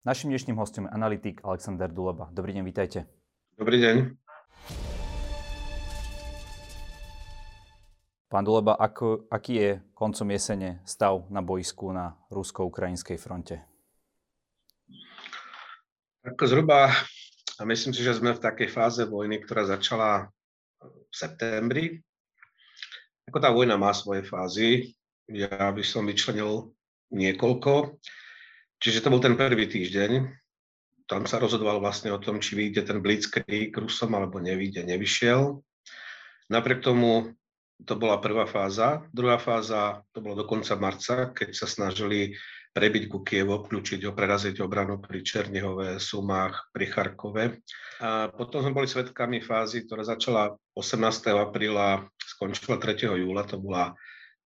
Našim dnešným hostom je analytik Alexander Duleba. Dobrý deň, vítajte. Dobrý deň. Pán Duleba, ako, aký je koncom jesene stav na boisku na rusko-ukrajinskej fronte? Ako zhruba, a myslím si, že sme v takej fáze vojny, ktorá začala v septembri. Ako tá vojna má svoje fázy, ja by som vyčlenil niekoľko. Čiže to bol ten prvý týždeň. Tam sa rozhodoval vlastne o tom, či vyjde ten blitzkrieg Rusom alebo nevyjde, nevyšiel. Napriek tomu to bola prvá fáza. Druhá fáza to bolo do konca marca, keď sa snažili prebiť ku Kievu, obklúčiť ho, preraziť obranu pri Černihove, Sumách, pri Charkove. A potom sme boli svedkami fázy, ktorá začala 18. apríla, skončila 3. júla, to bola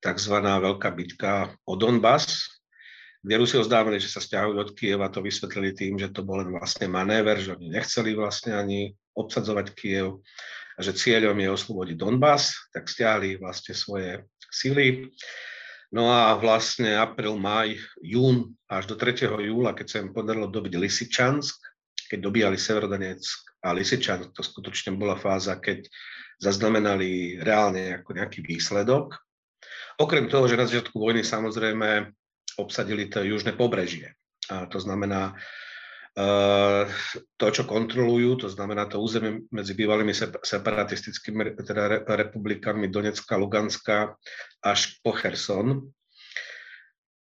tzv. veľká bitka o Donbass, kde Rusi oznámili, že sa stiahujú od Kieva, to vysvetlili tým, že to bol len vlastne manéver, že oni nechceli vlastne ani obsadzovať Kiev a že cieľom je oslobodiť Donbass, tak stiahli vlastne svoje sily. No a vlastne apríl, maj, jún až do 3. júla, keď sa im podarilo dobiť Lisičansk, keď dobíjali Severodonetsk a Lisičansk, to skutočne bola fáza, keď zaznamenali reálne ako nejaký výsledok. Okrem toho, že na začiatku vojny samozrejme obsadili to južné pobrežie. A to znamená, Uh, to, čo kontrolujú, to znamená to územie medzi bývalými separatistickými teda republikami Donecka, Luganska až po Cherson.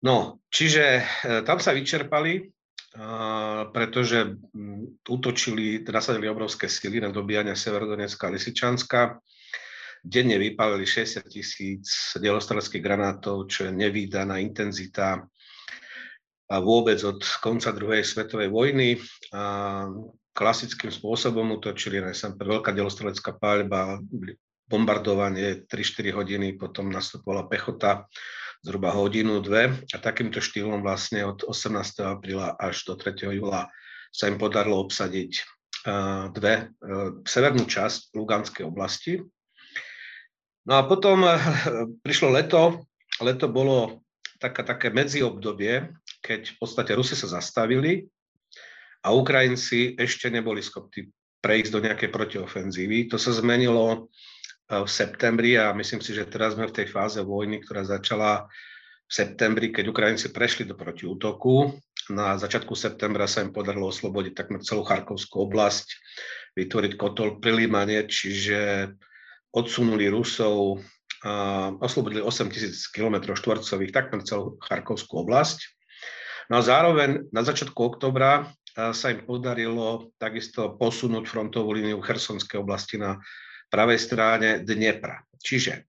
No, čiže uh, tam sa vyčerpali, uh, pretože útočili, nasadili obrovské sily na dobíjania Severodonecka a Lisičanska. Denne vypálili 60 tisíc dielostreleckých granátov, čo je nevýdaná intenzita a vôbec od konca druhej svetovej vojny. A klasickým spôsobom utočili najsám veľká delostrelecká paľba, bombardovanie 3-4 hodiny, potom nastupovala pechota zhruba hodinu, dve a takýmto štýlom vlastne od 18. apríla až do 3. júla sa im podarilo obsadiť dve, severnú časť Luganskej oblasti. No a potom prišlo leto, leto bolo taká, také medziobdobie, keď v podstate Rusi sa zastavili a Ukrajinci ešte neboli schopní prejsť do nejakej protiofenzívy. To sa zmenilo e, v septembri a myslím si, že teraz sme v tej fáze vojny, ktorá začala v septembri, keď Ukrajinci prešli do protiútoku. Na začiatku septembra sa im podarilo oslobodiť takmer celú Charkovskú oblasť, vytvoriť kotol prilímanie, čiže odsunuli Rusov, a oslobodili 8 tisíc km štvorcových, takmer celú Charkovskú oblasť. No a zároveň na začiatku oktobra sa im podarilo takisto posunúť frontovú líniu Chersonskej oblasti na pravej strane Dnepra. Čiže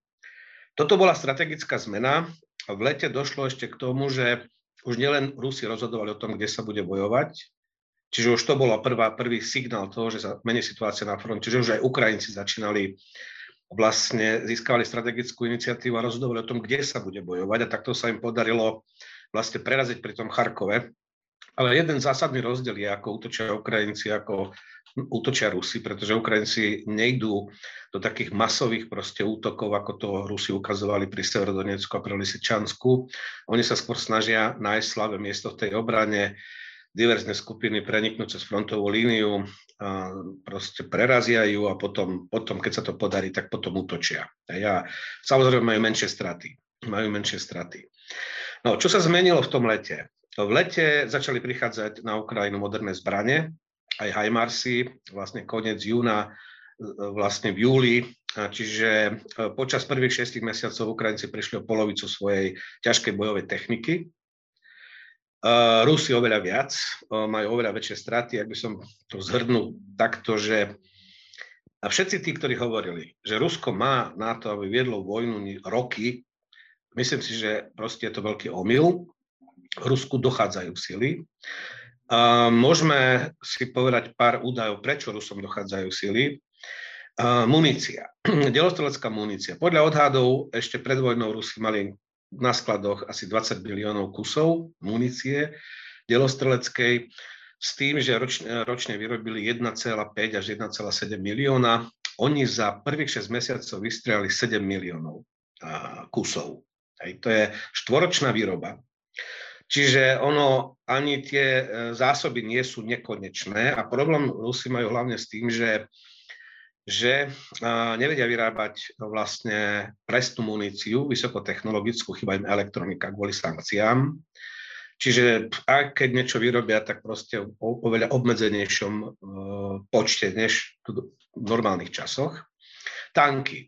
toto bola strategická zmena. V lete došlo ešte k tomu, že už nielen Rusi rozhodovali o tom, kde sa bude bojovať, čiže už to bolo prvá, prvý signál toho, že sa mení situácia na fronte, čiže už aj Ukrajinci začínali vlastne získavali strategickú iniciatívu a rozhodovali o tom, kde sa bude bojovať a takto sa im podarilo vlastne preraziť pri tom Charkove. Ale jeden zásadný rozdiel je, ako útočia Ukrajinci, ako útočia Rusi, pretože Ukrajinci nejdú do takých masových proste útokov, ako to Rusi ukazovali pri Severodonecku a pri Lisičansku. Oni sa skôr snažia nájsť slabé miesto v tej obrane, diverzné skupiny preniknúť cez frontovú líniu, proste prerazia ju a potom, potom, keď sa to podarí, tak potom útočia. A ja, samozrejme majú menšie straty. Majú menšie straty. No, čo sa zmenilo v tom lete? V lete začali prichádzať na Ukrajinu moderné zbranie, aj Hajmarsy, vlastne koniec júna, vlastne v júli, čiže e, počas prvých šestich mesiacov Ukrajinci prišli o polovicu svojej ťažkej bojovej techniky. E, Rusi oveľa viac, e, majú oveľa väčšie straty, ak by som to zhrnul takto, že a všetci tí, ktorí hovorili, že Rusko má na to, aby viedlo vojnu roky, Myslím si, že proste je to veľký omyl. Rusku dochádzajú sily. A môžeme si povedať pár údajov, prečo Rusom dochádzajú sily. Munícia, delostrelecká munícia. Podľa odhadov ešte pred vojnou Rusi mali na skladoch asi 20 biliónov kusov munície delostreleckej s tým, že ročne, ročne vyrobili 1,5 až 1,7 milióna. Oni za prvých 6 mesiacov vystrelali 7 miliónov kusov. Hej, to je štvoročná výroba. Čiže ono, ani tie e, zásoby nie sú nekonečné a problém Rusi majú hlavne s tým, že, že nevedia vyrábať vlastne presnú muníciu, vysokotechnologickú, chyba im elektronika kvôli sankciám. Čiže aj keď niečo vyrobia, tak proste o oveľa obmedzenejšom e, počte než v normálnych časoch. Tanky. E,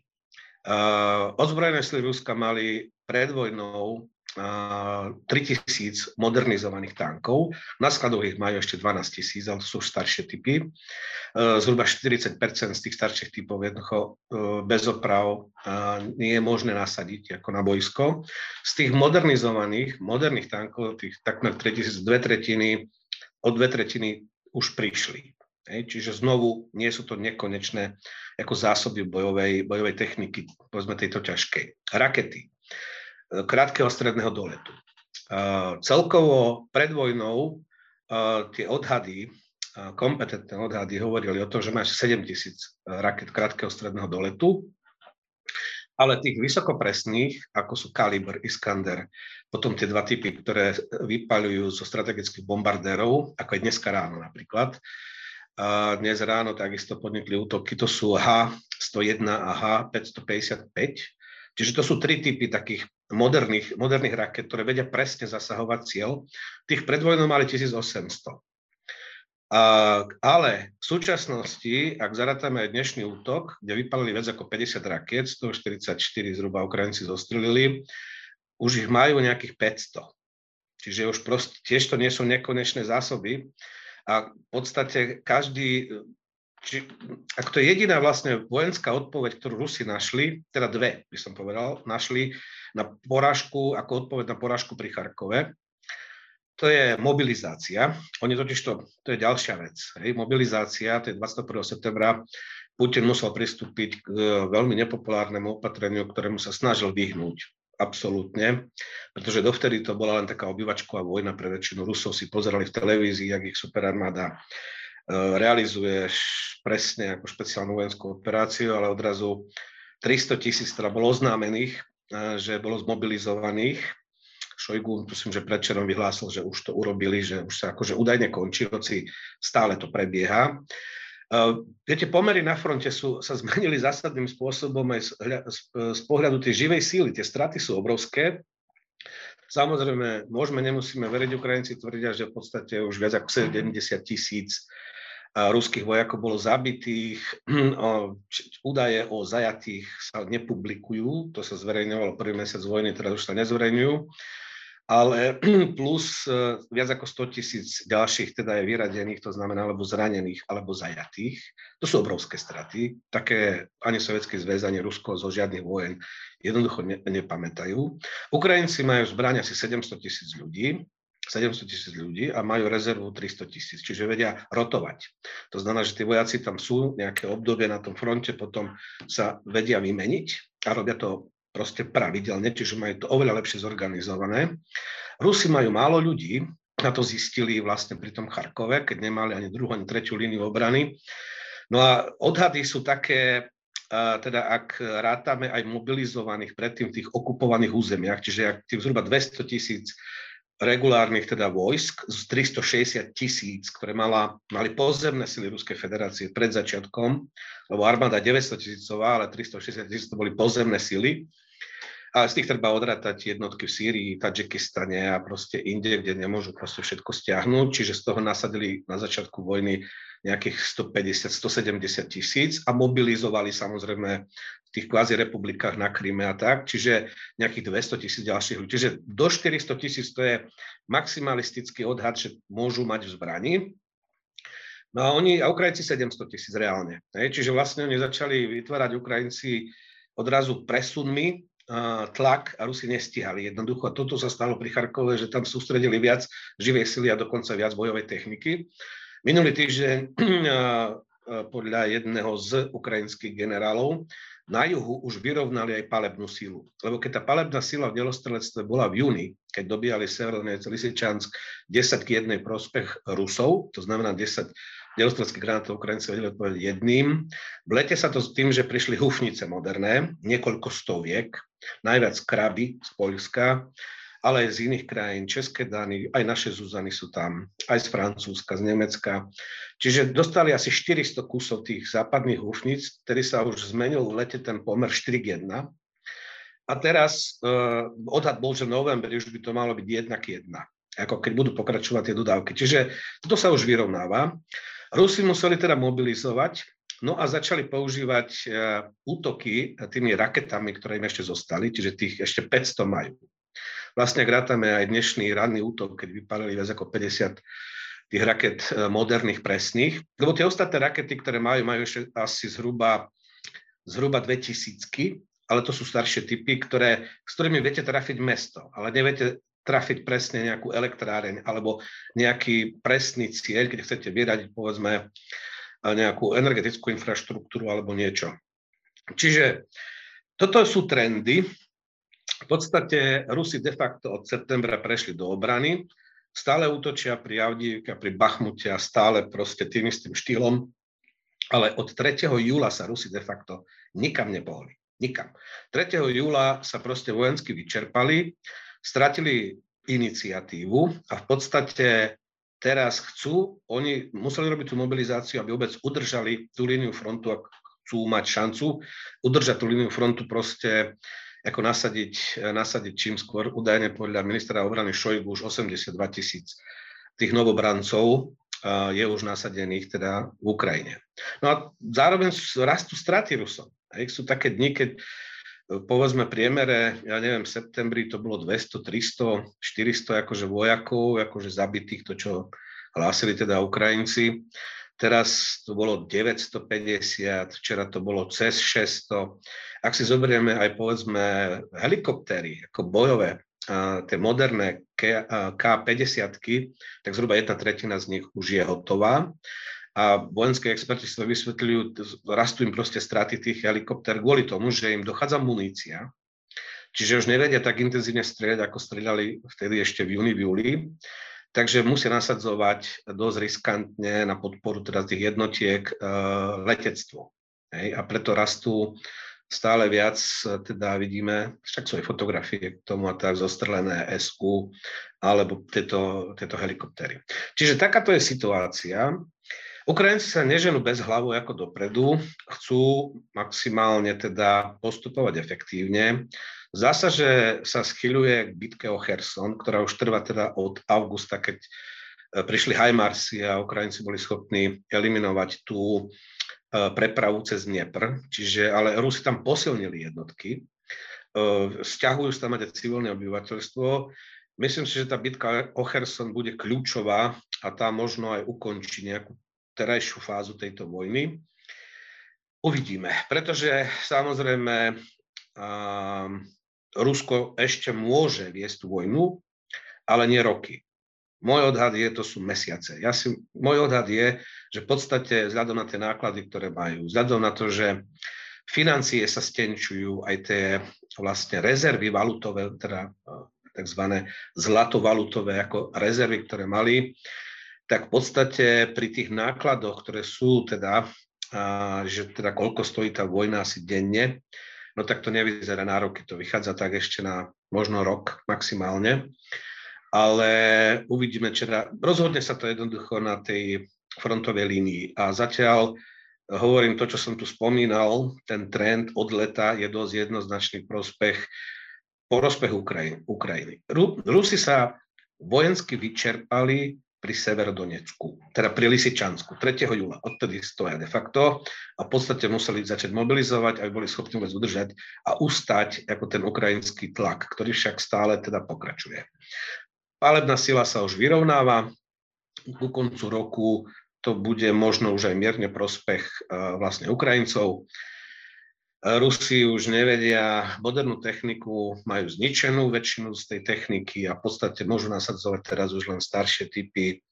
ozbrojené sily Ruska mali pred vojnou 3000 modernizovaných tankov. Na skladoch ich majú ešte 12 tisíc, ale sú staršie typy. E, zhruba 40 z tých starších typov jednoducho e, bez oprav nie je možné nasadiť ako na boisko. Z tých modernizovaných, moderných tankov, tých takmer 3000, dve tretiny, od dve tretiny už prišli. čiže znovu nie sú to nekonečné ako zásoby bojovej, bojovej techniky, povedzme tejto ťažkej. Rakety krátkeho stredného doletu. Celkovo pred vojnou tie odhady, kompetentné odhady hovorili o tom, že máš 7 tisíc raket krátkeho stredného doletu, ale tých vysokopresných, ako sú Kaliber, Iskander, potom tie dva typy, ktoré vypaľujú zo strategických bombardérov, ako je dneska ráno napríklad, dnes ráno takisto podnikli útoky, to sú H-101 a H-555, čiže to sú tri typy takých moderných, moderných raket, ktoré vedia presne zasahovať cieľ. Tých pred vojnou mali 1800. A, ale v súčasnosti, ak zarátame aj dnešný útok, kde vypalili viac ako 50 raket, 144 zhruba Ukrajinci zostrelili, už ich majú nejakých 500. Čiže už proste, tiež to nie sú nekonečné zásoby. A v podstate každý či, ak to je jediná vlastne vojenská odpoveď, ktorú Rusi našli, teda dve by som povedal, našli na porážku, ako odpoveď na porážku pri Charkove, to je mobilizácia. Oni totiž to, to je ďalšia vec. Hej. Mobilizácia, to je 21. septembra, Putin musel pristúpiť k e, veľmi nepopulárnemu opatreniu, ktorému sa snažil vyhnúť. Absolútne, pretože dovtedy to bola len taká obyvačková vojna pre väčšinu Rusov, si pozerali v televízii, jak ich superarmáda realizuje presne ako špeciálnu vojenskú operáciu, ale odrazu 300 tisíc teda bolo oznámených, eh, že bolo zmobilizovaných. Šojgu, myslím, že predčerom vyhlásil, že už to urobili, že už sa akože údajne končí, hoci stále to prebieha. Uh, viete, pomery na fronte sú, sa zmenili zásadným spôsobom aj z, z, z pohľadu tej živej síly. Tie straty sú obrovské. Samozrejme, môžeme, nemusíme veriť, Ukrajinci tvrdia, že v podstate už viac ako 70 tisíc ruských vojakov bolo zabitých. Údaje o zajatých sa nepublikujú, to sa zverejňovalo prvý mesiac vojny, teraz už sa nezverejňujú. Ale plus e, viac ako 100 tisíc ďalších teda je vyradených, to znamená alebo zranených, alebo zajatých. To sú obrovské straty. Také ani Sovietský zväz, Rusko zo žiadnych vojen jednoducho ne, nepamätajú. Ukrajinci majú zbraň asi 700 tisíc ľudí, 700 tisíc ľudí a majú rezervu 300 tisíc, čiže vedia rotovať. To znamená, že tí vojaci tam sú nejaké obdobie na tom fronte, potom sa vedia vymeniť a robia to proste pravidelne, čiže majú to oveľa lepšie zorganizované. Rusi majú málo ľudí, na to zistili vlastne pri tom Charkove, keď nemali ani druhú, ani tretiu líniu obrany. No a odhady sú také, teda ak rátame aj mobilizovaných predtým v tých okupovaných územiach, čiže ak tých zhruba 200 tisíc regulárnych teda vojsk z 360 tisíc, ktoré mala, mali pozemné sily Ruskej federácie pred začiatkom, lebo armáda 900 tisícová, ale 360 tisíc to boli pozemné sily. A z tých treba odrátať jednotky v Sýrii, Tadžikistane a proste inde, kde nemôžu proste všetko stiahnuť. Čiže z toho nasadili na začiatku vojny nejakých 150-170 tisíc a mobilizovali samozrejme tých kvázi republikách na Kryme a tak, čiže nejakých 200 tisíc ďalších ľudí. Čiže do 400 tisíc to je maximalistický odhad, že môžu mať v zbrani. No a oni, a Ukrajinci 700 tisíc reálne. Hej? Čiže vlastne oni začali vytvárať Ukrajinci odrazu presunmi, tlak a Rusi nestihali. Jednoducho toto sa stalo pri Charkove, že tam sústredili viac živej sily a dokonca viac bojovej techniky. Minulý týždeň podľa jedného z ukrajinských generálov na juhu už vyrovnali aj palebnú silu. Lebo keď tá palebná sila v delostrelectve bola v júni, keď dobíjali Severné Lisičansk 10 k 1 prospech Rusov, to znamená 10 delostreleckých granátov Ukrajinci vedeli odpovedať jedným. V lete sa to s tým, že prišli hufnice moderné, niekoľko stoviek, najviac kraby z Poľska, ale aj z iných krajín, České Dany, aj naše Zuzany sú tam, aj z Francúzska, z Nemecka. Čiže dostali asi 400 kusov tých západných húfnic, ktorý sa už zmenil v lete ten pomer 4 k 1. A teraz uh, odhad bol, že novembri už by to malo byť 1 k 1 ako keď budú pokračovať tie dodávky. Čiže toto sa už vyrovnáva. Rusi museli teda mobilizovať, no a začali používať uh, útoky tými raketami, ktoré im ešte zostali, čiže tých ešte 500 majú. Vlastne grátame aj dnešný ranný útok, keď vypálili viac ako 50 tých raket e, moderných, presných. Lebo tie ostatné rakety, ktoré majú, majú ešte asi zhruba, zhruba 2000 ale to sú staršie typy, ktoré, s ktorými viete trafiť mesto, ale neviete trafiť presne nejakú elektráreň alebo nejaký presný cieľ, keď chcete vyradiť povedzme nejakú energetickú infraštruktúru alebo niečo. Čiže toto sú trendy, v podstate Rusi de facto od septembra prešli do obrany, stále útočia pri Avdívke, pri Bachmute stále proste tým istým štýlom, ale od 3. júla sa Rusi de facto nikam nepohli. Nikam. 3. júla sa proste vojensky vyčerpali, stratili iniciatívu a v podstate teraz chcú, oni museli robiť tú mobilizáciu, aby vôbec udržali tú líniu frontu, ak chcú mať šancu, udržať tú líniu frontu proste ako nasadiť, nasadiť čím skôr. Údajne podľa ministra obrany Šojgu už 82 tisíc tých novobrancov je už nasadených teda v Ukrajine. No a zároveň rastú straty Rusom. Sú také dni, keď povedzme priemere, ja neviem, v septembri to bolo 200, 300, 400 akože vojakov, akože zabitých, to čo hlásili teda Ukrajinci. Teraz to bolo 950, včera to bolo cez 600. Ak si zoberieme aj povedzme helikoptéry, ako bojové, a tie moderné K-50, tak zhruba jedna tretina z nich už je hotová. A vojenské experti si to vysvetľujú, rastú im proste straty tých helikoptér kvôli tomu, že im dochádza munícia, čiže už nevedia tak intenzívne strieľať, ako strieľali vtedy ešte v júni, v júli takže musia nasadzovať dosť riskantne na podporu teda tých jednotiek uh, letectvo. Hej? A preto rastú stále viac, teda vidíme, však sú aj fotografie k tomu a tak zostrelené SU alebo tieto, tieto helikoptery. Čiže takáto je situácia. Ukrajinci sa neženú bez hlavu ako dopredu, chcú maximálne teda postupovať efektívne. Zdá že sa schyľuje k bitke o Kherson, ktorá už trvá teda od augusta, keď e, prišli Hajmarsi a Ukrajinci boli schopní eliminovať tú e, prepravu cez Dniepr. Čiže, ale Rusi tam posilnili jednotky, e, stiahujú sa tam aj civilné obyvateľstvo. Myslím si, že tá bitka o Kherson bude kľúčová a tá možno aj ukončí nejakú terajšiu fázu tejto vojny. Uvidíme, pretože samozrejme um, Rusko ešte môže viesť tú vojnu, ale nie roky. Môj odhad je, to sú mesiace. Ja si, môj odhad je, že v podstate vzhľadom na tie náklady, ktoré majú, vzhľadom na to, že financie sa stenčujú, aj tie vlastne rezervy valutové, teda tzv. zlatovalutové ako rezervy, ktoré mali, tak v podstate pri tých nákladoch, ktoré sú teda, že teda koľko stojí tá vojna asi denne, no tak to nevyzerá na roky, to vychádza tak ešte na možno rok maximálne. Ale uvidíme, či rozhodne sa to jednoducho na tej frontovej línii. A zatiaľ hovorím to, čo som tu spomínal, ten trend od leta je dosť jednoznačný prospech, prospech Ukrajiny. Rusi sa vojensky vyčerpali pri Severodonecku, teda pri Lisičansku, 3. júla. Odtedy stoja de facto a v podstate museli začať mobilizovať, aby boli schopní vôbec udržať a ustať ako ten ukrajinský tlak, ktorý však stále teda pokračuje. Pálebná sila sa už vyrovnáva, ku koncu roku to bude možno už aj mierne prospech uh, vlastne Ukrajincov. Rusi už nevedia modernú techniku, majú zničenú väčšinu z tej techniky a v podstate môžu nasadzovať teraz už len staršie typy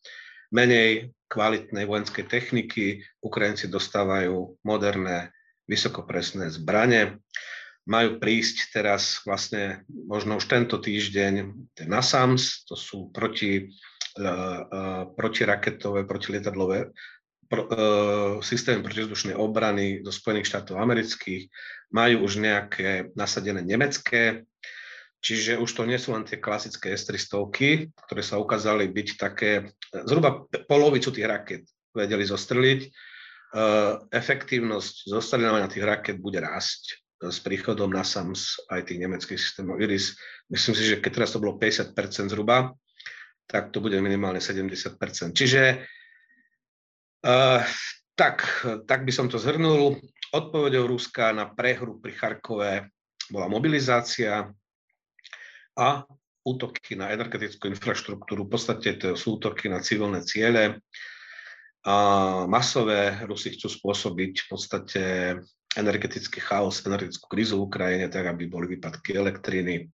menej kvalitnej vojenskej techniky. Ukrajinci dostávajú moderné, vysokopresné zbranie. Majú prísť teraz vlastne možno už tento týždeň na SAMS, to sú proti, uh, protiraketové, protilietadlové pro, e, systémy protizdušnej obrany do Spojených štátov amerických, majú už nejaké nasadené nemecké, Čiže už to nie sú len tie klasické S-300, ktoré sa ukázali byť také, zhruba polovicu tých raket vedeli zostreliť. E, efektívnosť zostreľovania tých raket bude rásť s príchodom na SAMS aj tých nemeckých systémov IRIS. Myslím si, že keď teraz to bolo 50% zhruba, tak to bude minimálne 70%. Čiže uh, tak, tak by som to zhrnul. Odpovedou Ruska na prehru pri Charkove bola mobilizácia, a útoky na energetickú infraštruktúru. V podstate to sú útoky na civilné ciele. A masové Rusi chcú spôsobiť v podstate energetický chaos, energetickú krízu v Ukrajine, tak aby boli výpadky elektriny,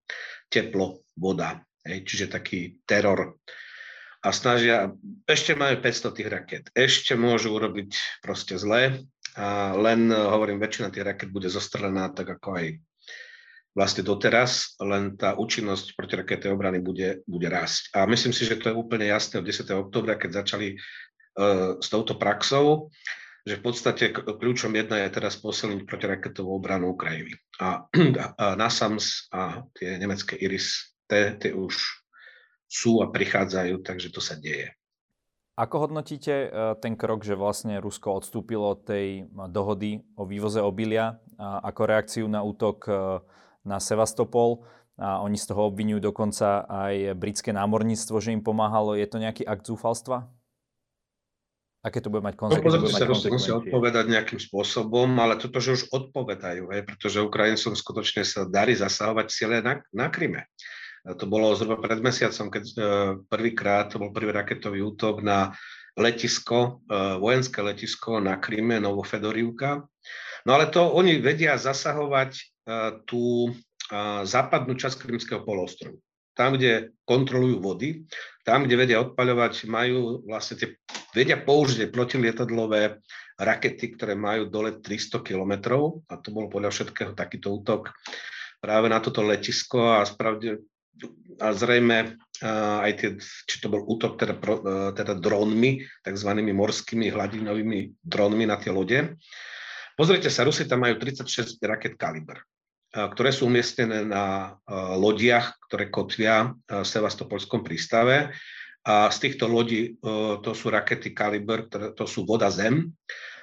teplo, voda. Hej, čiže taký teror. A snažia, ešte majú 500 tých raket, ešte môžu urobiť proste zle, a len hovorím, väčšina tých raket bude zostrelená tak ako aj vlastne doteraz, len tá účinnosť protiraketovej obrany bude, bude rásť. A myslím si, že to je úplne jasné od 10. oktobra, keď začali uh, s touto praxou, že v podstate kľúčom jedna je teraz posilniť protiraketovú obranu Ukrajiny. A, a NASAMS a tie nemecké IRIS, tie, tie už sú a prichádzajú, takže to sa deje. Ako hodnotíte e, ten krok, že vlastne Rusko odstúpilo od tej dohody o vývoze obilia ako reakciu na útok e, na Sevastopol a oni z toho obvinujú dokonca aj britské námorníctvo, že im pomáhalo. Je to nejaký akt zúfalstva? Aké to bude mať konsekvencie? No, sa musia odpovedať nejakým spôsobom, ale toto, že už odpovedajú, hej, pretože Ukrajincom skutočne sa darí zasahovať ciele na, na Kryme. To bolo zhruba pred mesiacom, keď e, prvýkrát, to bol prvý raketový útok na letisko, e, vojenské letisko na Kryme, Novofedorivka. No ale to oni vedia zasahovať tú západnú časť Krymského polostrovu. Tam, kde kontrolujú vody, tam, kde vedia odpaľovať, majú vlastne tie, vedia použiť protilietadlové rakety, ktoré majú dole 300 kilometrov a to bol podľa všetkého takýto útok práve na toto letisko a, spravde, a zrejme aj tie, či to bol útok teda, teda dronmi, takzvanými morskými hladinovými dronmi na tie lode. Pozrite sa, Rusi tam majú 36 raket Kaliber ktoré sú umiestnené na lodiach, ktoré kotvia v Sevastopolskom prístave. A z týchto lodí to sú rakety Kaliber, to sú voda zem,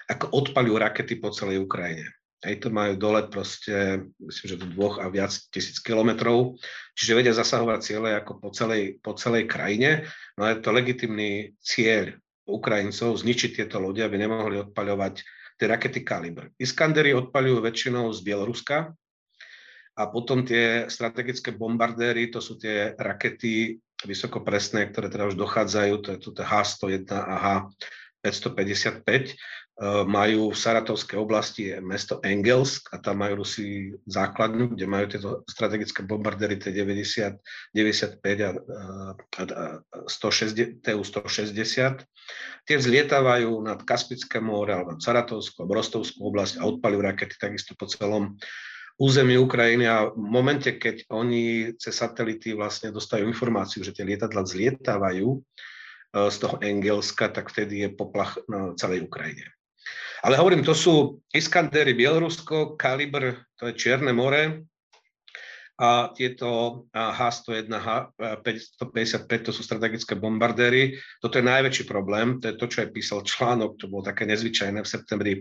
ako odpalujú rakety po celej Ukrajine. Hej, to majú dole proste, myslím, že do dvoch a viac tisíc kilometrov, čiže vedia zasahovať ciele ako po celej, po celej krajine. No je to legitimný cieľ Ukrajincov zničiť tieto lode, aby nemohli odpaľovať tie rakety Kaliber. Iskandery odpaľujú väčšinou z Bieloruska, a potom tie strategické bombardéry, to sú tie rakety vysokopresné, ktoré teda už dochádzajú, to je tu H-101 a H-555, e, majú v Saratovskej oblasti mesto Engelsk a tam majú Rusi základňu, kde majú tieto strategické bombardéry T-90, 95 a, a, a 160, TU-160. Tie vzlietávajú nad Kaspické more alebo nad Saratovskú alebo Rostovskú oblasť a odpalujú rakety takisto po celom území Ukrajiny a v momente, keď oni cez satelity vlastne dostajú informáciu, že tie lietadla zlietávajú e, z toho Engelska, tak vtedy je poplach na celej Ukrajine. Ale hovorím, to sú Iskandery Bielorusko, Kalibr, to je Čierne more, a tieto H-101, H-555, to sú strategické bombardéry. Toto je najväčší problém, to je to, čo aj písal článok, to bolo také nezvyčajné v septembri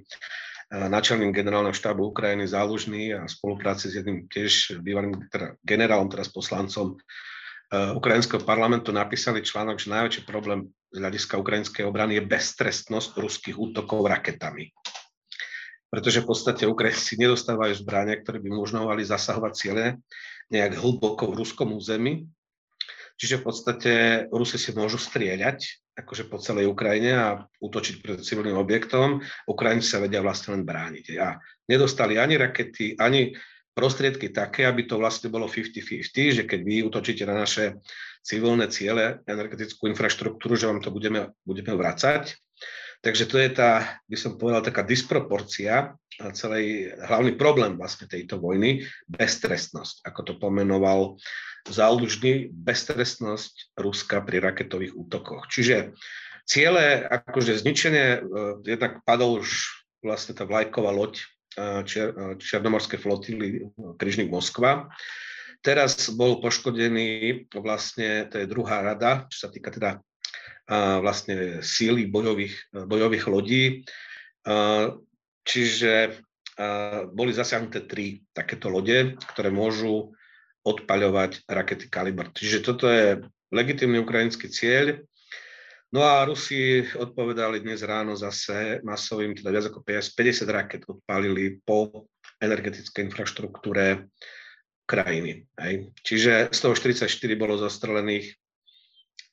náčelník generálneho štábu Ukrajiny Zálužný a spolupráci s jedným tiež bývalým teda generálom, teraz poslancom ukrajinského parlamentu napísali článok, že najväčší problém z hľadiska ukrajinskej obrany je beztrestnosť ruských útokov raketami. Pretože v podstate Ukrajinci nedostávajú zbrania, ktoré by umožňovali zasahovať ciele nejak hlboko v ruskom území. Čiže v podstate Rusi si môžu strieľať akože po celej Ukrajine a útočiť pred civilným objektom. Ukrajinci sa vedia vlastne len brániť. A nedostali ani rakety, ani prostriedky také, aby to vlastne bolo 50-50, že keď vy útočíte na naše civilné ciele, energetickú infraštruktúru, že vám to budeme, budeme vracať. Takže to je tá, by som povedal, taká disproporcia celý hlavný problém vlastne tejto vojny, beztrestnosť, ako to pomenoval zálužný beztrestnosť Ruska pri raketových útokoch. Čiže ciele, akože zničenie, e, jednak padol už vlastne tá vlajková loď Čier, e, Černomorskej flotily Kryžník Moskva. teraz bol poškodený vlastne, to je druhá rada, čo sa týka teda vlastne síly bojových, bojových lodí. Čiže boli zasiahnuté tri takéto lode, ktoré môžu odpaľovať rakety Kalibr. Čiže toto je legitímny ukrajinský cieľ. No a Rusi odpovedali dnes ráno zase masovým, teda viac ako 50 raket odpálili po energetickej infraštruktúre krajiny. Hej. Čiže z toho 44 bolo zastrelených,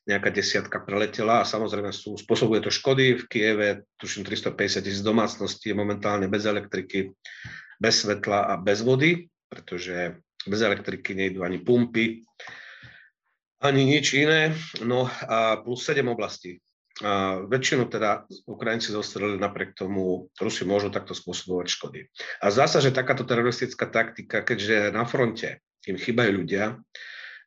nejaká desiatka preletela a samozrejme sú, spôsobuje to škody. V Kieve tuším 350 tisíc domácností je momentálne bez elektriky, bez svetla a bez vody, pretože bez elektriky nejdú ani pumpy, ani nič iné. No a plus 7 oblastí. A väčšinu teda Ukrajinci zostrelili, napriek tomu Rusi môžu takto spôsobovať škody. A zdá sa, že takáto teroristická taktika, keďže na fronte im chýbajú ľudia,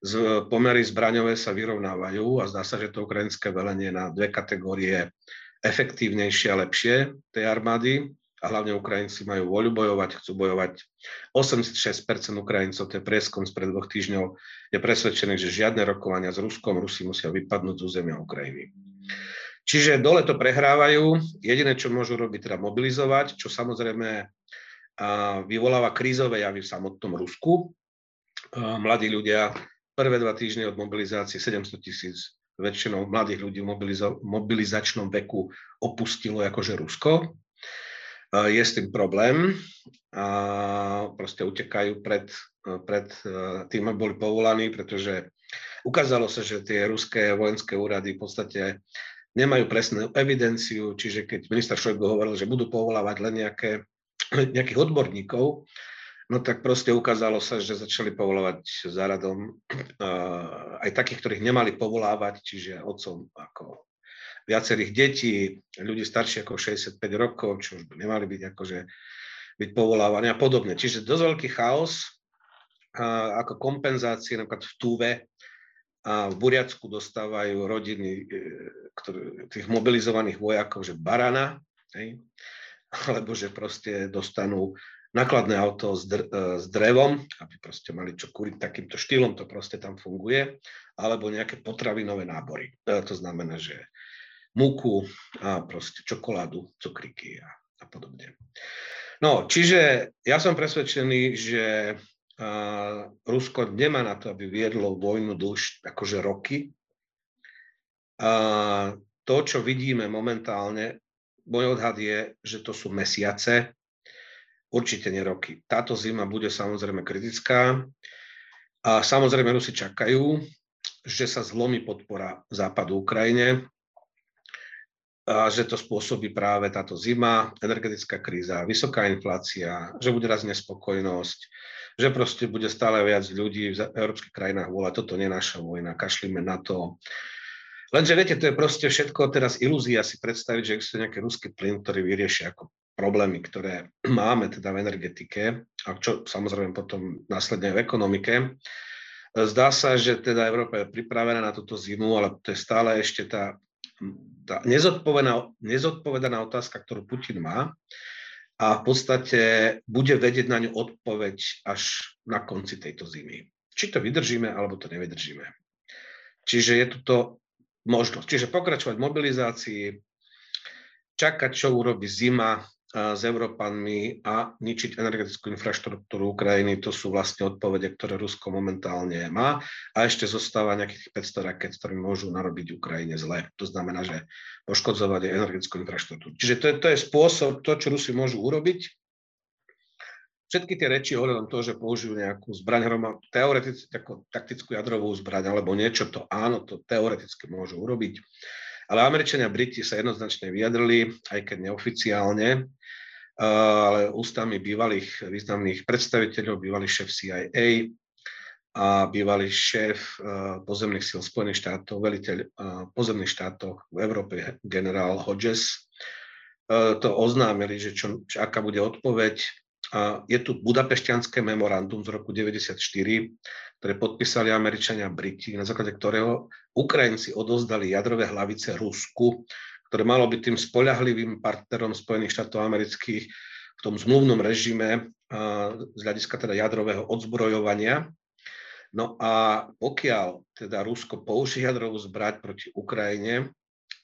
z pomery zbraňové sa vyrovnávajú a zdá sa, že to ukrajinské velenie na dve kategórie efektívnejšie a lepšie tej armády a hlavne Ukrajinci majú voľu bojovať, chcú bojovať. 86% Ukrajincov, to je prieskum z pred dvoch týždňov, je presvedčený, že žiadne rokovania s Ruskom, Rusi musia vypadnúť z územia Ukrajiny. Čiže dole to prehrávajú. Jediné, čo môžu robiť, teda mobilizovať, čo samozrejme vyvoláva krízové javy v samotnom Rusku. Mladí ľudia prvé dva týždne od mobilizácie 700 tisíc väčšinou mladých ľudí v mobilizačnom veku opustilo akože Rusko je s tým problém. A proste utekajú pred, pred e, tým, aby boli povolaní, pretože ukázalo sa, že tie ruské vojenské úrady v podstate nemajú presnú evidenciu, čiže keď minister Šojgu hovoril, že budú povolávať len nejaké, nejakých odborníkov, no tak proste ukázalo sa, že začali povolovať záradom uh, aj takých, ktorých nemali povolávať, čiže otcom ako viacerých detí, ľudí starších ako 65 rokov, čo už by nemali byť akože byť povolávaní a podobne. Čiže dosť veľký chaos a ako kompenzácie napríklad v Túve a v Buriacku dostávajú rodiny e, ktoré, tých mobilizovaných vojakov, že barana, hej, alebo že proste dostanú nakladné auto s, dr- e, s drevom, aby proste mali čo kúriť takýmto štýlom, to proste tam funguje, alebo nejaké potravinové nábory. E, to znamená, že múku a proste čokoládu, cukriky a, a podobne. No, čiže ja som presvedčený, že uh, Rusko nemá na to, aby viedlo vojnu dlž akože roky. Uh, to, čo vidíme momentálne, môj odhad je, že to sú mesiace, určite nie roky. Táto zima bude samozrejme kritická a samozrejme Rusi čakajú, že sa zlomí podpora západu Ukrajine, že to spôsobí práve táto zima, energetická kríza, vysoká inflácia, že bude raz nespokojnosť, že proste bude stále viac ľudí v európskych krajinách volať, toto nie je naša vojna, kašlíme na to. Lenže viete, to je proste všetko teraz ilúzia si predstaviť, že existuje nejaký ruský plyn, ktorý vyrieši ako problémy, ktoré máme teda v energetike a čo samozrejme potom následne v ekonomike. Zdá sa, že teda Európa je pripravená na túto zimu, ale to je stále ešte tá tá nezodpovedaná, nezodpovedaná otázka, ktorú Putin má a v podstate bude vedieť na ňu odpoveď až na konci tejto zimy. Či to vydržíme, alebo to nevydržíme. Čiže je tu to možnosť. Čiže pokračovať v mobilizácii, čakať, čo urobí zima, s Európanmi a ničiť energetickú infraštruktúru Ukrajiny. To sú vlastne odpovede, ktoré Rusko momentálne má. A ešte zostáva nejakých 500 raket, ktoré môžu narobiť Ukrajine zle. To znamená, že poškodzovať energetickú infraštruktúru. Čiže to to je spôsob, to, čo Rusi môžu urobiť. Všetky tie reči ohľadom toho, že použijú nejakú zbraň, teoreticky, taktickú jadrovú zbraň alebo niečo, to áno, to teoreticky môžu urobiť. Ale Američania a Briti sa jednoznačne vyjadrili, aj keď neoficiálne, ale ústami bývalých významných predstaviteľov, bývalý šéf CIA a bývalý šéf pozemných síl Spojených štátov, veliteľ pozemných štátov v Európe, generál Hodges, to oznámili, že čo, aká bude odpoveď. Je tu budapešťanské memorandum z roku 1994, ktoré podpísali Američania a Briti, na základe ktorého Ukrajinci odozdali jadrové hlavice Rusku, ktoré malo byť tým spoľahlivým partnerom Spojených štátov amerických v tom zmluvnom režime z hľadiska teda jadrového odzbrojovania. No a pokiaľ teda Rusko použije jadrovú zbrať proti Ukrajine,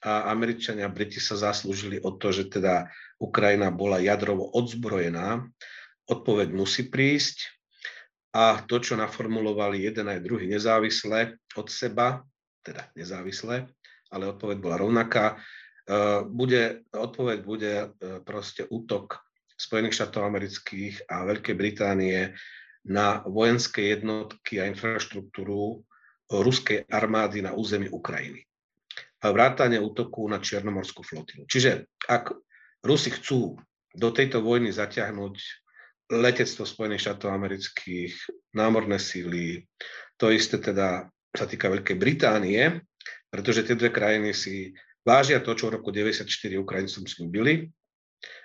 a Američania a Briti sa zaslúžili o to, že teda Ukrajina bola jadrovo odzbrojená. Odpoveď musí prísť a to, čo naformulovali jeden aj druhý nezávisle od seba, teda nezávisle, ale odpoveď bola rovnaká, e, bude, odpoveď bude e, proste útok Spojených štátov amerických a Veľkej Británie na vojenské jednotky a infraštruktúru ruskej armády na území Ukrajiny vrátane útoku na Čiernomorskú flotilu. Čiže ak Rusi chcú do tejto vojny zaťahnuť letectvo Spojených štátov amerických, námorné síly, to isté teda sa týka Veľkej Británie, pretože tie dve krajiny si vážia to, čo v roku 1994 Ukrajincom slúbili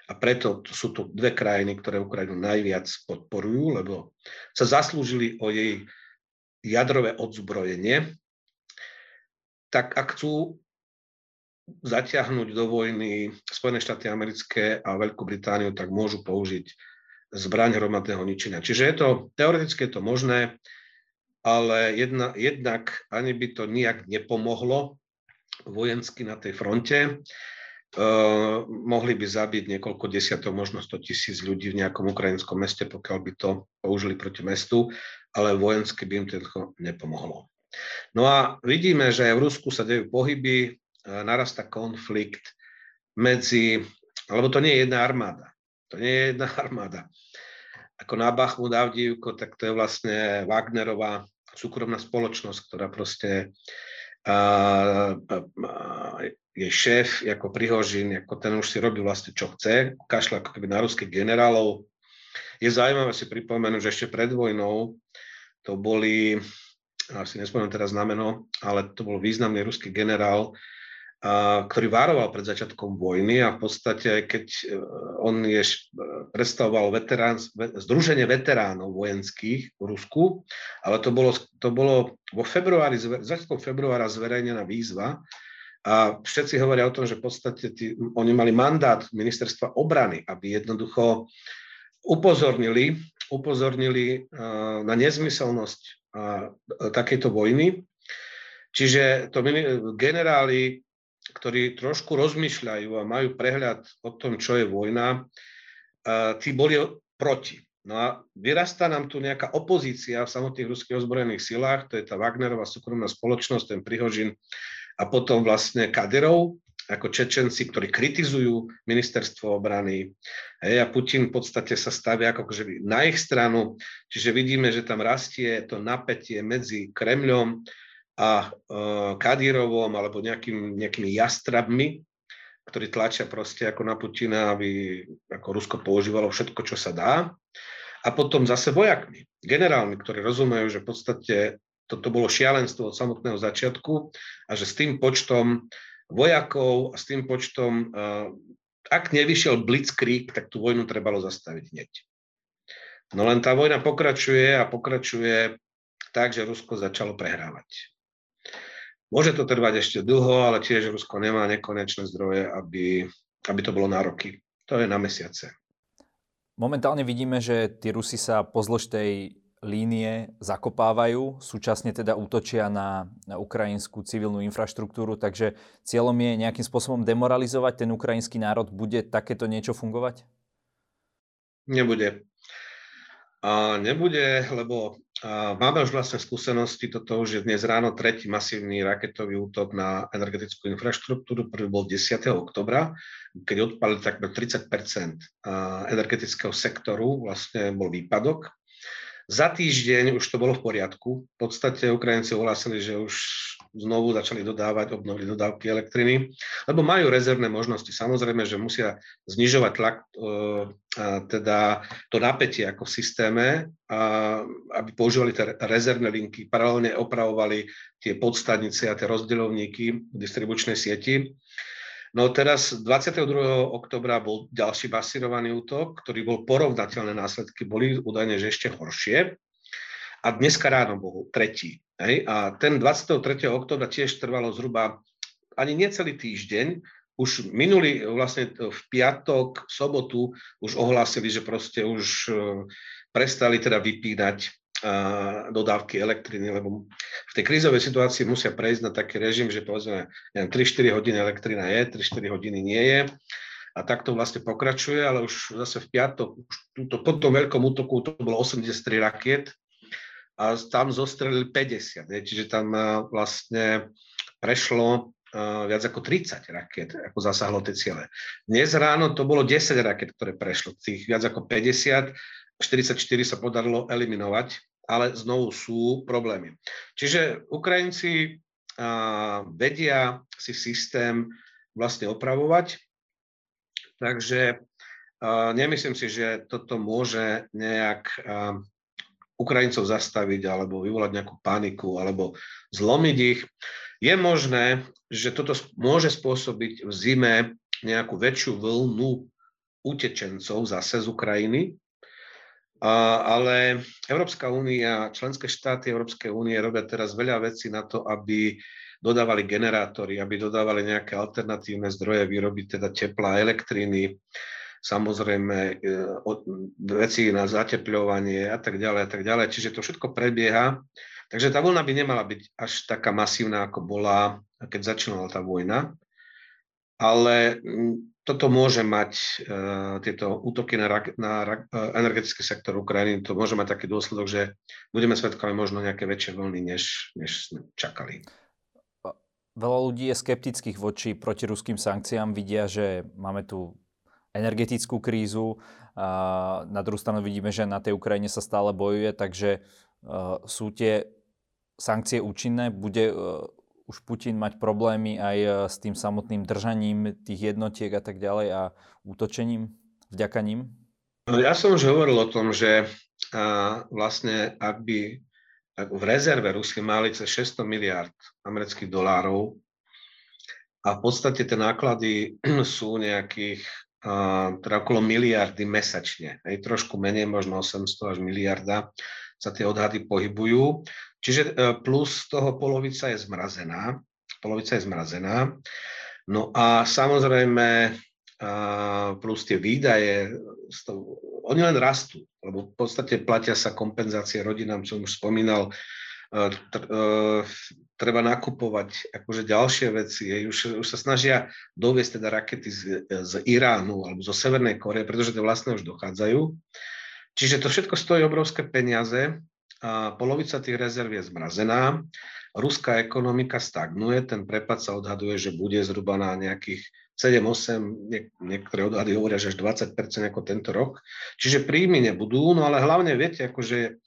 a preto sú to dve krajiny, ktoré Ukrajinu najviac podporujú, lebo sa zaslúžili o jej jadrové odzbrojenie, tak ak chcú zaťahnuť do vojny Spojené štáty americké a Veľkú Britániu, tak môžu použiť zbraň hromadného ničenia. Čiže je to, teoreticky je to možné, ale jedna, jednak ani by to nijak nepomohlo vojensky na tej fronte. Uh, mohli by zabiť niekoľko desiatok, možno 100 tisíc ľudí v nejakom ukrajinskom meste, pokiaľ by to použili proti mestu, ale vojensky by im to nepomohlo. No a vidíme, že v Rusku sa dejú pohyby, narasta konflikt medzi, lebo to nie je jedna armáda. To nie je jedna armáda. Ako na Bachmut Avdívko, tak to je vlastne Wagnerová súkromná spoločnosť, ktorá proste a, a, a, je šéf ako Prihožin, ako ten už si robí vlastne čo chce, kašľa ako keby na ruských generálov. Je zaujímavé si pripomenúť, že ešte pred vojnou to boli, asi nespomínam teraz znameno, ale to bol významný ruský generál, ktorý varoval pred začiatkom vojny a v podstate, keď e, on je, e, predstavoval veterán, Združenie veteránov vojenských v Rusku, ale to bolo, to bolo vo februári, začiatkom februára zverejnená výzva a všetci hovoria o tom, že v podstate tí, oni mali mandát ministerstva obrany, aby jednoducho upozornili, upozornili uh, na nezmyselnosť takejto vojny. Čiže to generáli ktorí trošku rozmýšľajú a majú prehľad o tom, čo je vojna, tí boli proti. No a vyrastá nám tu nejaká opozícia v samotných ruských ozbrojených silách, to je tá Wagnerová súkromná spoločnosť, ten Prihožin a potom vlastne Kaderov, ako Čečenci, ktorí kritizujú ministerstvo obrany. Hej, a Putin v podstate sa stavia ako na ich stranu. Čiže vidíme, že tam rastie to napätie medzi Kremľom a uh, Kadírovom alebo nejakým, nejakými jastrabmi, ktorí tlačia proste ako na Putina, aby ako Rusko používalo všetko, čo sa dá. A potom zase vojakmi, generálmi, ktorí rozumejú, že v podstate toto bolo šialenstvo od samotného začiatku a že s tým počtom vojakov a s tým počtom, uh, ak nevyšiel blitzkrieg, tak tú vojnu trebalo zastaviť hneď. No len tá vojna pokračuje a pokračuje tak, že Rusko začalo prehrávať. Môže to trvať ešte dlho, ale tiež Rusko nemá nekonečné zdroje, aby, aby to bolo na roky. To je na mesiace. Momentálne vidíme, že tí Rusi sa pozdĺž tej línie zakopávajú, súčasne teda útočia na, na ukrajinskú civilnú infraštruktúru, takže cieľom je nejakým spôsobom demoralizovať ten ukrajinský národ. Bude takéto niečo fungovať? Nebude. A nebude, lebo Máme už vlastne skúsenosti, toto už je dnes ráno tretí masívny raketový útok na energetickú infraštruktúru. Prvý bol 10. oktobra, keď odpalili takmer 30% energetického sektoru, vlastne bol výpadok. Za týždeň už to bolo v poriadku. V podstate Ukrajinci ohlásili, že už znovu začali dodávať, obnovili dodávky elektriny, lebo majú rezervné možnosti. Samozrejme, že musia znižovať tlak, e, teda to napätie ako v systéme, aby používali tie rezervné linky, paralelne opravovali tie podstanice a tie rozdeľovníky v distribučnej sieti. No teraz 22. oktobra bol ďalší basírovaný útok, ktorý bol porovnateľné následky, boli údajne, že ešte horšie. A dneska ráno bol tretí. Hej? A ten 23. oktobra tiež trvalo zhruba ani necelý týždeň, už minulý, vlastne v piatok, sobotu už ohlásili, že proste už e, prestali teda vypínať dodávky elektriny, lebo v tej krízovej situácii musia prejsť na taký režim, že povedzme 3-4 hodiny elektrina je, 3-4 hodiny nie je. A takto vlastne pokračuje, ale už zase v piatok, už túto, po tom veľkom útoku to bolo 83 rakiet a tam zostrelili 50, je, čiže tam vlastne prešlo viac ako 30 raket, ako zasahlo tie ciele. Dnes ráno to bolo 10 raket, ktoré prešlo, tých viac ako 50, 44 sa podarilo eliminovať, ale znovu sú problémy. Čiže Ukrajinci vedia si systém vlastne opravovať, takže nemyslím si, že toto môže nejak Ukrajincov zastaviť alebo vyvolať nejakú paniku alebo zlomiť ich. Je možné, že toto môže spôsobiť v zime nejakú väčšiu vlnu utečencov zase z Ukrajiny, ale Európska únia, členské štáty Európskej únie robia teraz veľa vecí na to, aby dodávali generátory, aby dodávali nejaké alternatívne zdroje výroby, teda tepla, elektriny, samozrejme e, veci na zatepľovanie a tak ďalej a tak ďalej. Čiže to všetko prebieha Takže tá vlna by nemala byť až taká masívna, ako bola, keď začínala tá vojna. Ale toto môže mať, uh, tieto útoky na, na uh, energetický sektor Ukrajiny, to môže mať taký dôsledok, že budeme svedkami možno nejaké väčšie vlny, než, než sme čakali. Veľa ľudí je skeptických voči protiruským sankciám. Vidia, že máme tu energetickú krízu. Na druhú stranu vidíme, že na tej Ukrajine sa stále bojuje, takže uh, sú tie sankcie účinné? Bude uh, už Putin mať problémy aj uh, s tým samotným držaním tých jednotiek a tak ďalej a útočením vďaka ním? No, ja som už hovoril o tom, že vlastne ak by ak v rezerve Rusy mali cez 600 miliard amerických dolárov a v podstate tie náklady sú nejakých teda okolo miliardy mesačne, aj trošku menej, možno 800 až miliarda sa tie odhady pohybujú. Čiže e, plus toho polovica je zmrazená. Polovica je zmrazená. No a samozrejme plus tie výdaje, oni len rastú, lebo v podstate platia sa kompenzácie rodinám, som už spomínal, e, e, treba nakupovať akože ďalšie veci. Už, už sa snažia doviesť teda rakety z, z Iránu alebo zo Severnej Koreje, pretože tie vlastne už dochádzajú. Čiže to všetko stojí obrovské peniaze a polovica tých rezerv je zmrazená. Ruská ekonomika stagnuje, ten prepad sa odhaduje, že bude zhruba na nejakých 7-8, niek- niektoré odhady hovoria, že až 20% ako tento rok. Čiže príjmy nebudú, no ale hlavne viete, akože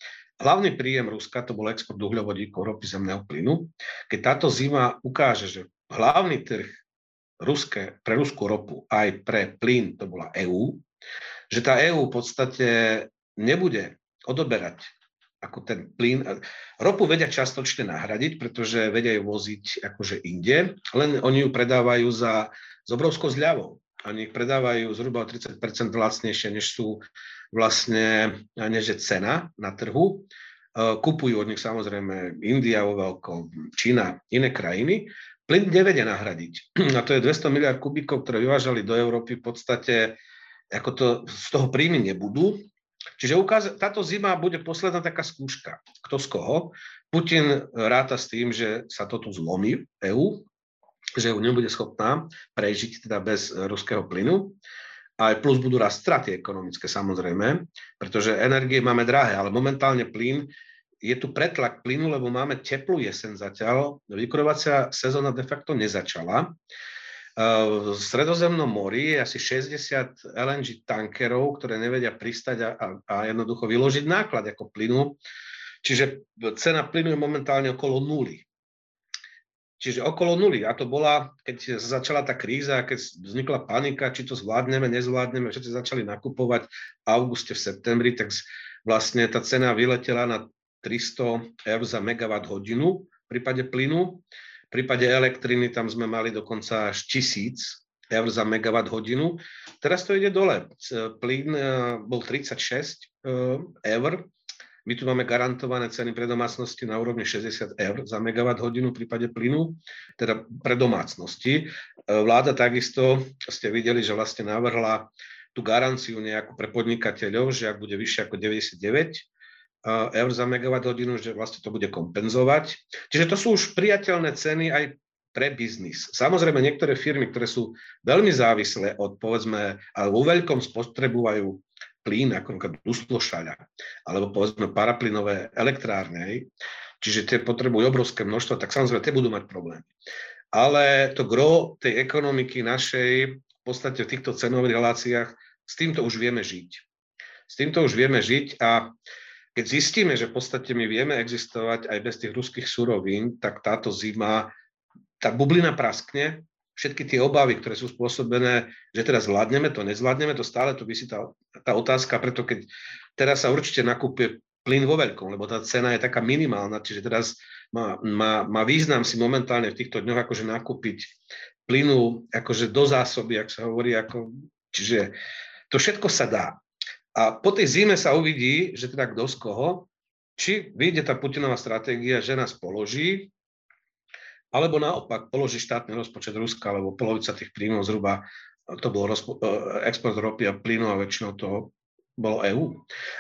hlavný príjem Ruska to bol export uhľovodíkov, ropy, zemného plynu. Keď táto zima ukáže, že hlavný trh ruské, pre ruskú ropu aj pre plyn to bola EÚ, že tá EÚ v podstate nebude odoberať ako ten plyn. Ropu vedia častočne nahradiť, pretože vedia ju voziť akože inde, len oni ju predávajú za, s obrovskou zľavou. Oni ich predávajú zhruba o 30% lacnejšie, než sú vlastne, než je cena na trhu. E, kupujú od nich samozrejme India vo veľkom, Čína, iné krajiny. Plyn nevedia nahradiť. A to je 200 miliard kubíkov, ktoré vyvážali do Európy v podstate ako to z toho príjmy nebudú, Čiže ukáz, táto zima bude posledná taká skúška. Kto z koho? Putin ráta s tým, že sa to tu zlomí EÚ, že EU nebude schopná prežiť teda bez ruského plynu. A plus budú rast straty ekonomické samozrejme, pretože energie máme drahé, ale momentálne plyn je tu pretlak plynu, lebo máme teplú jesen zatiaľ, vykurovacia sezóna de facto nezačala v Stredozemnom mori je asi 60 LNG tankerov, ktoré nevedia pristať a, a jednoducho vyložiť náklad ako plynu. Čiže cena plynu je momentálne okolo nuly. Čiže okolo nuly. A to bola, keď začala tá kríza, keď vznikla panika, či to zvládneme, nezvládneme, všetci začali nakupovať v auguste, v septembri, tak vlastne tá cena vyletela na 300 eur za megawatt hodinu v prípade plynu. V prípade elektriny tam sme mali dokonca až tisíc eur za megawatt hodinu. Teraz to ide dole. Plyn e, bol 36 e, eur. My tu máme garantované ceny pre domácnosti na úrovni 60 eur za megawatt hodinu v prípade plynu, teda pre domácnosti. E, vláda takisto, ste videli, že vlastne navrhla tú garanciu nejakú pre podnikateľov, že ak bude vyššie ako 99 eur za megawatt hodinu, že vlastne to bude kompenzovať. Čiže to sú už priateľné ceny aj pre biznis. Samozrejme, niektoré firmy, ktoré sú veľmi závislé od, povedzme, ale vo veľkom spotrebujú plyn, ako napríklad Dustlošaľa, alebo povedzme paraplynové elektrárne, čiže tie potrebujú obrovské množstvo, tak samozrejme tie budú mať problémy. Ale to gro tej ekonomiky našej v podstate v týchto cenových reláciách, s týmto už vieme žiť. S týmto už vieme žiť a keď zistíme, že v podstate my vieme existovať aj bez tých ruských surovín, tak táto zima, tá bublina praskne, všetky tie obavy, ktoré sú spôsobené, že teraz zvládneme to, nezvládneme to, stále tu vysí tá, tá otázka, preto keď teraz sa určite nakúpie plyn vo veľkom, lebo tá cena je taká minimálna, čiže teraz má, má, má význam si momentálne v týchto dňoch akože nakúpiť plynu akože do zásoby, ak sa hovorí, ako, čiže to všetko sa dá. A po tej zime sa uvidí, že teda kto z koho, či vyjde tá Putinová stratégia, že nás položí, alebo naopak položí štátny rozpočet Ruska, alebo polovica tých príjmov zhruba to bol rozpo- e, export ropy a plynu a väčšinou toho bolo EÚ.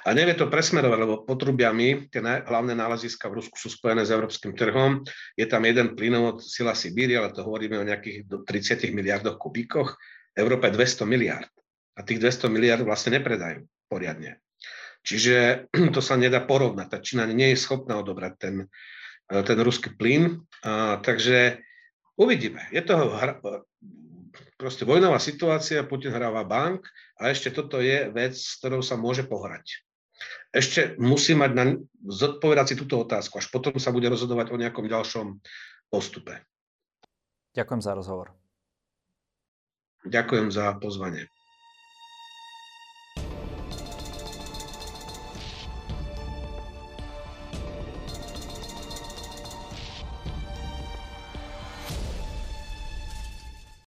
A nevie to presmerovať, lebo potrubiami tie hlavné náleziska v Rusku sú spojené s európskym trhom. Je tam jeden plynovod Sila Sibíry, ale to hovoríme o nejakých 30 miliardoch kubíkoch. Európa je 200 miliard. A tých 200 miliard vlastne nepredajú poriadne. Čiže to sa nedá porovnať. Tá Čína nie je schopná odobrať ten, ten ruský plyn. Takže uvidíme. Je to proste vojnová situácia, Putin hráva bank a ešte toto je vec, s ktorou sa môže pohrať. Ešte musí mať na, zodpovedať si túto otázku, až potom sa bude rozhodovať o nejakom ďalšom postupe. Ďakujem za rozhovor. Ďakujem za pozvanie.